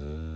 Sir.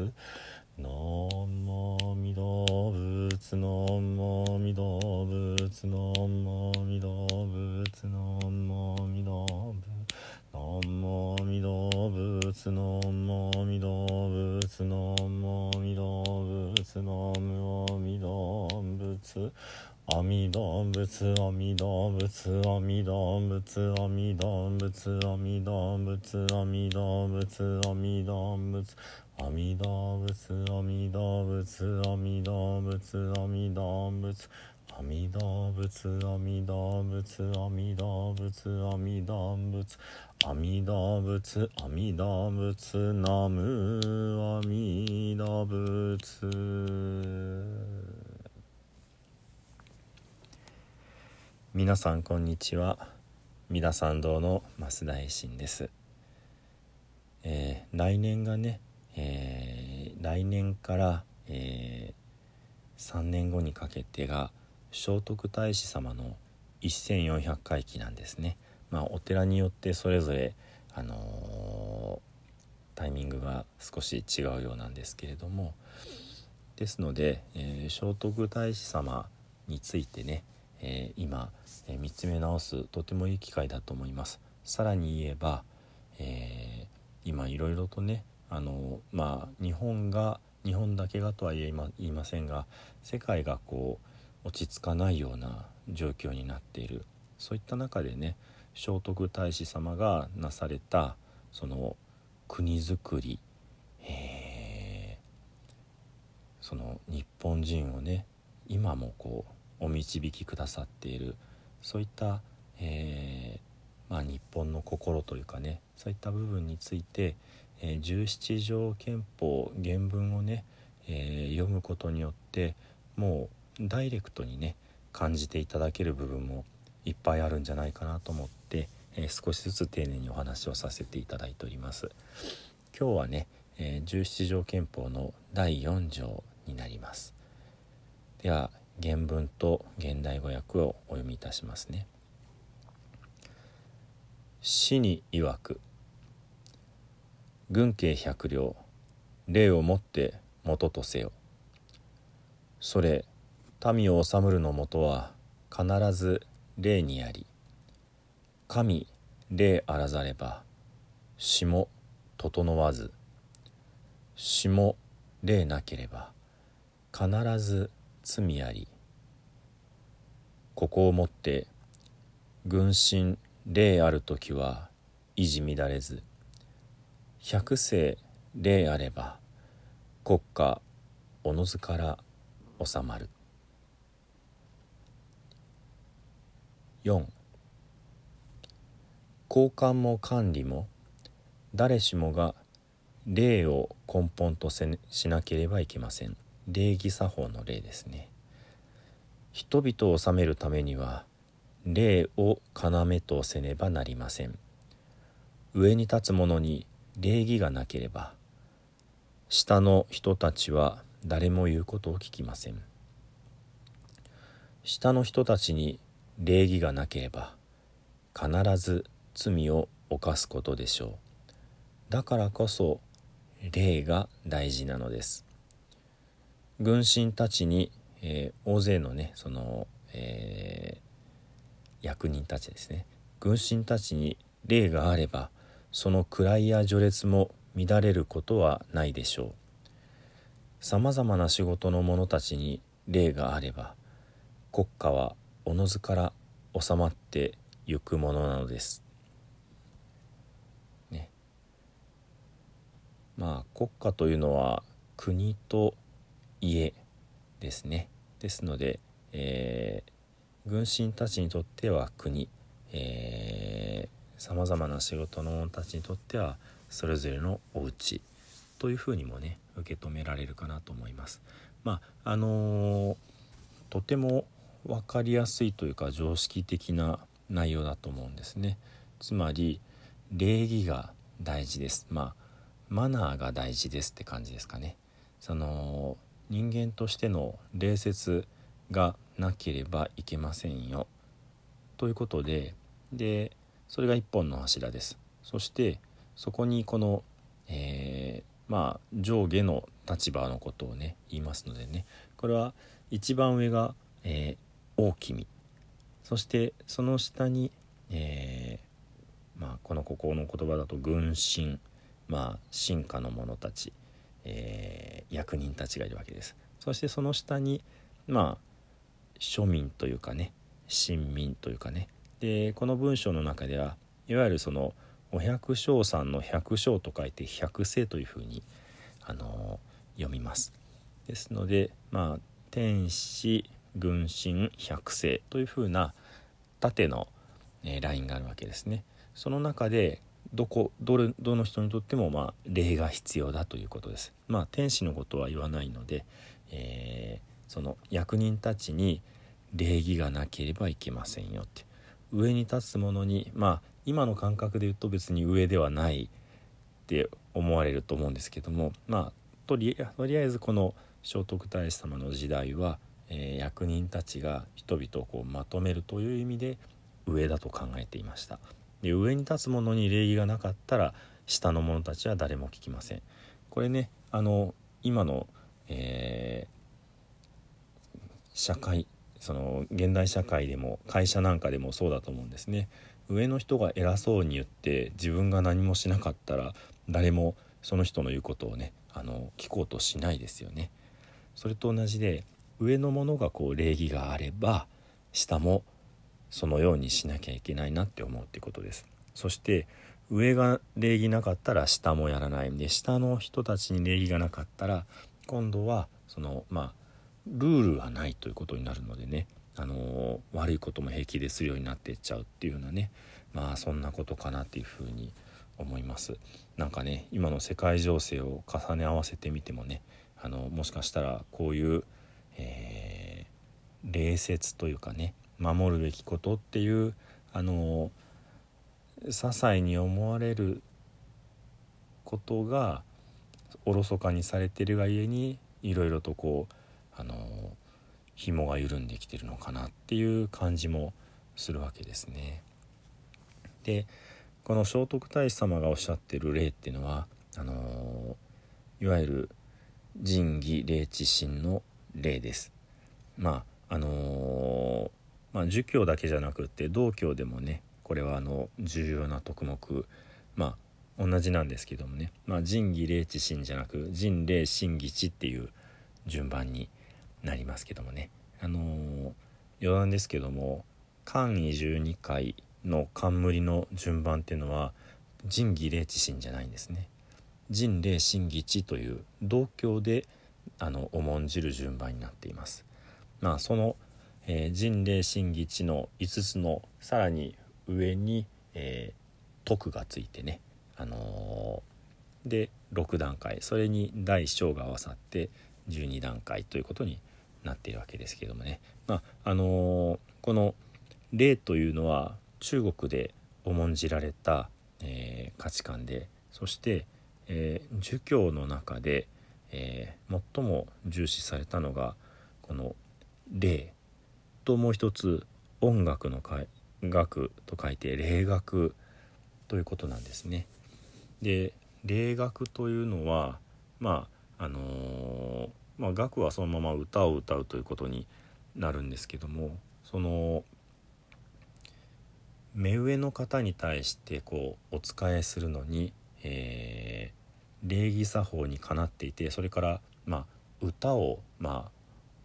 阿弥陀仏阿弥陀仏阿弥陀仏阿弥陀仏阿弥陀仏阿弥陀仏阿弥陀仏阿弥陀仏阿弥陀仏阿弥陀仏阿弥陀仏阿弥陀仏阿弥陀仏阿弥陀仏阿弥陀仏阿弥陀仏阿弥陀仏ナム阿弥陀仏皆さんこんにちは。三田参道の増田衛進です、えー、来年がね、えー、来年から、えー、3年後にかけてが聖徳太子様の1400回忌なんですね。まあお寺によってそれぞれあのタイミングが少し違うようなんですけれども。ですので、え聖徳太子様についてねえー、今、えー、見つめ直すとてもいい機会だと思います。さらに言えば、えー、今いろいろとねあのまあ日本が日本だけがとは言いま言いませんが世界がこう落ち着かないような状況になっている。そういった中でね聖徳太子様がなされたその国づくり、えー、その日本人をね今もこうお導きくださっているそういった、えー、まあ、日本の心というかねそういった部分について、えー、17条憲法原文をね、えー、読むことによってもうダイレクトにね感じていただける部分もいっぱいあるんじゃないかなと思って、え少しずつ丁寧にお話をさせていただいております。今日はね、え17条憲法の第4条になります。では原文と現代語訳をお読みいたしますね。死に曰く。軍慶百両礼をもって元とせよ。それ民を治むるのもとは必ず礼にあり。神礼あらざれば死も整わず。死も礼なければ必ず罪あり。ここをもって軍神霊ある時は維持乱れず百世霊あれば国家おのずから収まる。4交換も管理も誰しもが礼を根本とせしなければいけません。礼儀作法の礼ですね。人々を治めるためには礼を要とせねばなりません。上に立つ者に礼儀がなければ下の人たちは誰も言うことを聞きません。下の人たちに礼儀がなければ必ず罪を犯すことでしょう。だからこそ礼が大事なのです。軍神たちにえー、大勢のねその、えー、役人たちですね。軍神たちに霊があればその位や序列も乱れることはないでしょう。さまざまな仕事の者たちに霊があれば国家はおのずから収まってゆくものなのです。ね、まあ国家というのは国と家ですねですので、えー、軍神たちにとっては国さまざまな仕事の者たちにとってはそれぞれのお家というふうにもね受け止められるかなと思います。まああのー、とても分かりやすいというか常識的な内容だと思うんですね。つまり礼儀が大事です。まあマナーが大事ですって感じですかね。その人間としての礼節がなければいけませんよ。ということででそれが一本の柱です。そしてそこにこの、えー、まあ上下の立場のことをね言いますのでね。これは一番上が、えー、大君そしてその下に、えー、まあ、このここの言葉だと軍神。まあ進化の者たち。えー、役人たちがいるわけです。そしてその下にまあ庶民というかね臣民というかね。でこの文章の中ではいわゆるそのお百姓さんの百姓と書いて百姓というふうに、あのー、読みます。ですのでまあ天使軍神百姓というふうな縦の、えー、ラインがあるわけですね。その中でどこどれどの人にとってもまあ礼が必要だということです。まあ天使のことは言わないので、えー、その役人たちに礼儀がなければいけませんよって上に立つ者にまあ今の感覚で言うと別に上ではないって思われると思うんですけどもまあとりとりあえずこの聖徳太子様の時代は、えー、役人たちが人々をこうまとめるという意味で上だと考えていました。で上に立つ者に礼儀がなかったら下の者たちは誰も聞きません。これねあの今の、えー、社会その現代社会でも会社なんかでもそうだと思うんですね。上の人が偉そうに言って自分が何もしなかったら誰もその人の言うことをねあの聞こうとしないですよね。それと同じで上の者がこう礼儀があれば下もそのようにしなきゃいけないなって思うってことです。そして上が礼儀なかったら下もやらない。んで下の人たちに礼儀がなかったら今度はそのまあルールがないということになるのでね。あのー、悪いことも平気でするようになっていっちゃうっていうようなね。まあそんなことかなっていうふうに思います。なんかね今の世界情勢を重ね合わせてみてもねあのもしかしたらこういう、えー、礼節というかね守るべきことっていうあの些細に思われることがおろそかにされてるがゆえにいろいろとこうあの紐が緩んできてるのかなっていう感じもするわけですね。でこの聖徳太子様がおっしゃってる例っていうのはあのいわゆる仁義礼智信の例です。まああのーまあ、儒教だけじゃなくって道教でもねこれはあの重要な徳目まあ同じなんですけどもね、まあ、仁義礼智信じゃなく仁礼信義智っていう順番になりますけどもねあのー、余談ですけども漢位十二回の冠の順番っていうのは仁義礼智信じゃないんですね。仁礼信義智という道教であの重んじる順番になっています。まあそのえー、人霊神義地の5つのさらに上に、えー、徳がついてね、あのー、で6段階。それに大小が合わさって12段階ということになっているわけですけどもね、まああのー、この霊というのは中国で重んじられた、え価値観でそして、え儒教の中で、え最も重視されたのがこの霊ともう一つ音楽の楽と書いて霊楽ということなんですね。で霊楽というのはまああのー、まあ、楽はそのまま歌を歌うということになるんですけどもその目上の方に対してこうお仕えするのに、えー、礼儀作法にかなっていてそれからまあ歌をまあ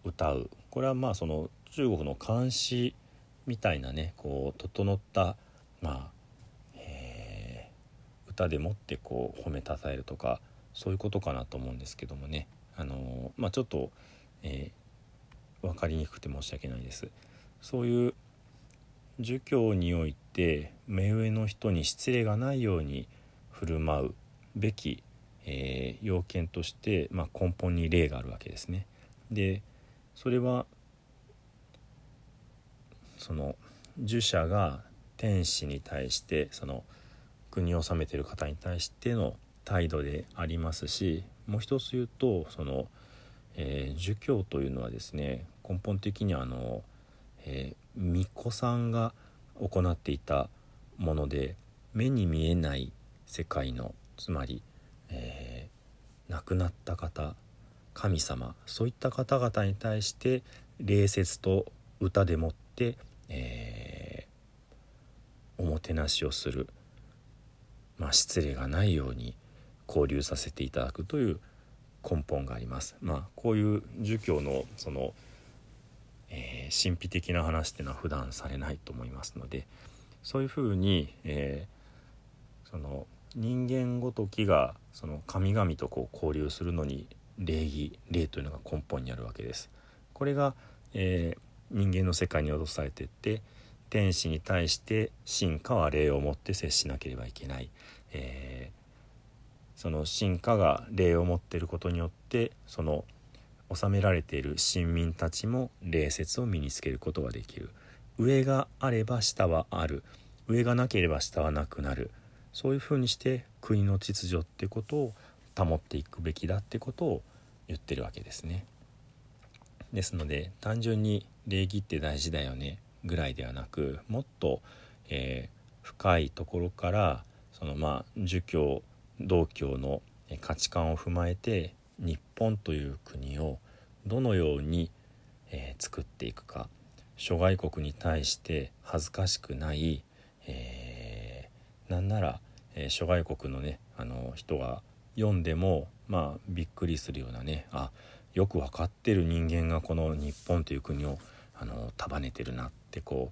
歌うこれはまあその中国の漢詩みたいなねこう整ったまあ、えー、歌でもってこう褒めたたえるとかそういうことかなと思うんですけどもねあのまあちょっと、えー、分かりにくくて申し訳ないです。そういう儒教において目上の人に失礼がないように振る舞うべき、えー、要件として、まあ、根本に例があるわけですね。でそれはその儒者が天使に対してその国を治めている方に対しての態度でありますしもう一つ言うとその、えー、儒教というのはですね根本的にあの、えー、巫女さんが行っていたもので目に見えない世界のつまり、えー、亡くなった方神様そういった方々に対して礼節と歌でもって、えー、おもてなしをする、まあ、失礼がないように交流させていただくという根本があります。まあ、こういう儒教のその、えー、神秘的な話っていうのは普段されないと思いますのでそういうふうに、えー、その人間ごときがその神々とこう交流するのに礼儀礼というのが根本にあるわけです。これが、えー、人間の世界に落とされていって天使に対して進化は礼をもって接しなければいけない、えー、その進化が礼を持っていることによってその治められている臣民たちも礼節を身につけることができる。上があれば下はある。上がなければ下はなくなる。そういうふうにして国の秩序ってことを保っていくべきだってことを言ってるわけですね。ですので単純に礼儀って大事だよねぐらいではなくもっと、えー、深いところからそのまあ儒教道教の価値観を踏まえて日本という国をどのように、えー、作っていくか諸外国に対して恥ずかしくない、えー、なんなら、えー、諸外国のねあの人が読んでもまあびっくりするようなねあよく分かってる人間がこの日本という国をあの束ねてるなってこ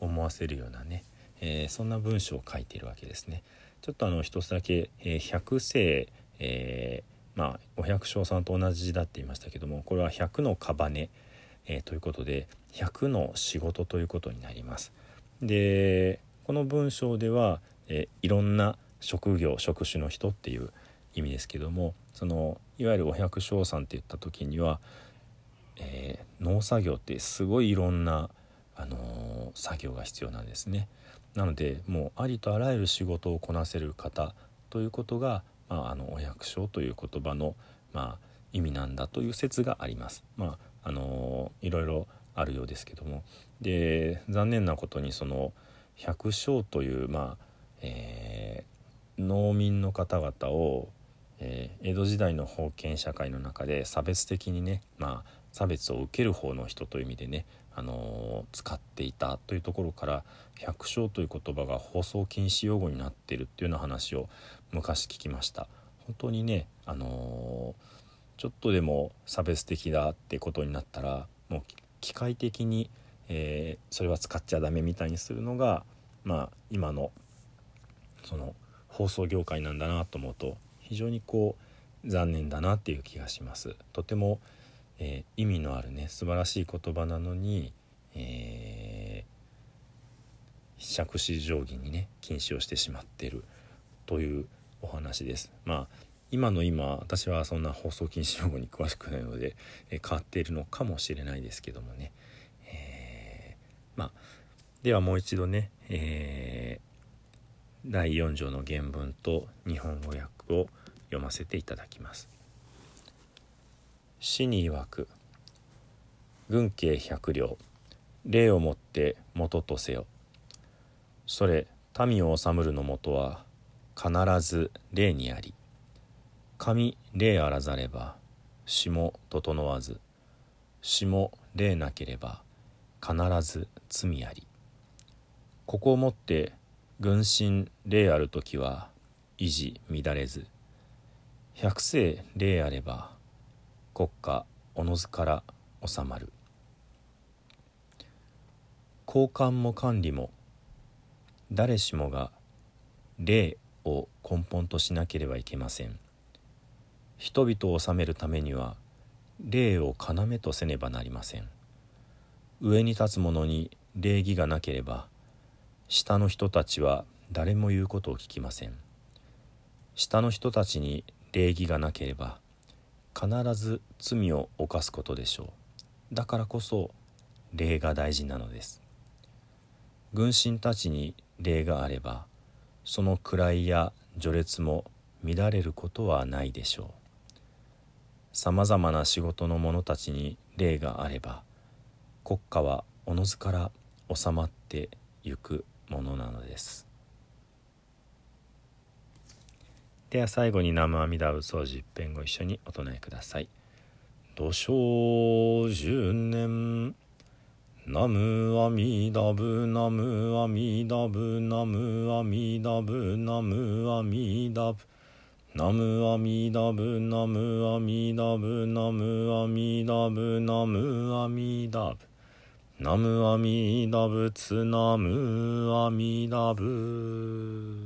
う思わせるようなね、えー、そんな文章を書いているわけですね。ちょっとあの一つだけ、えー、百世、えー、まあお百姓さんと同じ字だって言いましたけどもこれは百の屍、えー、ということで百の仕事ということになります。でこの文章では、えいろんな職業職種の人っていう意味ですけどもそのいわゆるお百姓さんって言った時には、えー、農作業ってすごいいろんな、あのー、作業が必要なんですね。なのでもうありとあらゆる仕事をこなせる方ということが、まあ、あのお百姓という言葉の、まあ、意味なんだという説があります。まああのー、いろいろあるようですけどもで残念なことにその百姓という、まあえー、農民の方々をえー、江戸時代の封建社会の中で差別的にね、まあ、差別を受ける方の人という意味でね、あのー、使っていたというところから百姓という言葉が放送禁止用語になっているっていうような話を昔聞きました。本当にね、あのー、ちょっとでも差別的だってことになったらもう機械的に、えそれは使っちゃダメみたいにするのがまあ今のその放送業界なんだなと思うと非常にこう残念だなっていう気がします。とても、えー、意味のあるね素晴らしい言葉なのに、えー、釈子定規にね禁止をしてしまってるというお話です。まあ今の今私はそんな放送禁止用語に詳しくないので、えー、変わっているのかもしれないですけどもね、えー、まあではもう一度ね、えー、第4条の原文と日本語訳を読ませていただきます。死に曰く軍慶百両礼をもって元とせよ。それ民を治むるのもとは必ず礼にあり。神礼あらざれば死も整わず。死も礼なければ必ず罪あり。ここをもって軍神礼ある時は維持乱れず百世礼あれば国家おのずから収まる。交換も管理も誰しもが礼を根本としなければいけません。人々を治めるためには礼を要とせねばなりません。上に立つ者に礼儀がなければ下の人たちは誰も言うことを聞きません。下の人たちに礼儀がなければ必ず罪を犯すことでしょう。だからこそ礼が大事なのです。軍神たちに礼があればその位や序列も乱れることはないでしょう。さまざまな仕事の者たちに礼があれば国家はおのずから収まってゆく。ものなのです。では最後に南無阿弥陀仏を十遍ご一緒にお唱えください。土生十年。ナムアミダブナムアミダブナムアミダブナムアミダブナムアミダブナムアミダブナムアミダブナムアミダブナムアミダブツナムアミダブ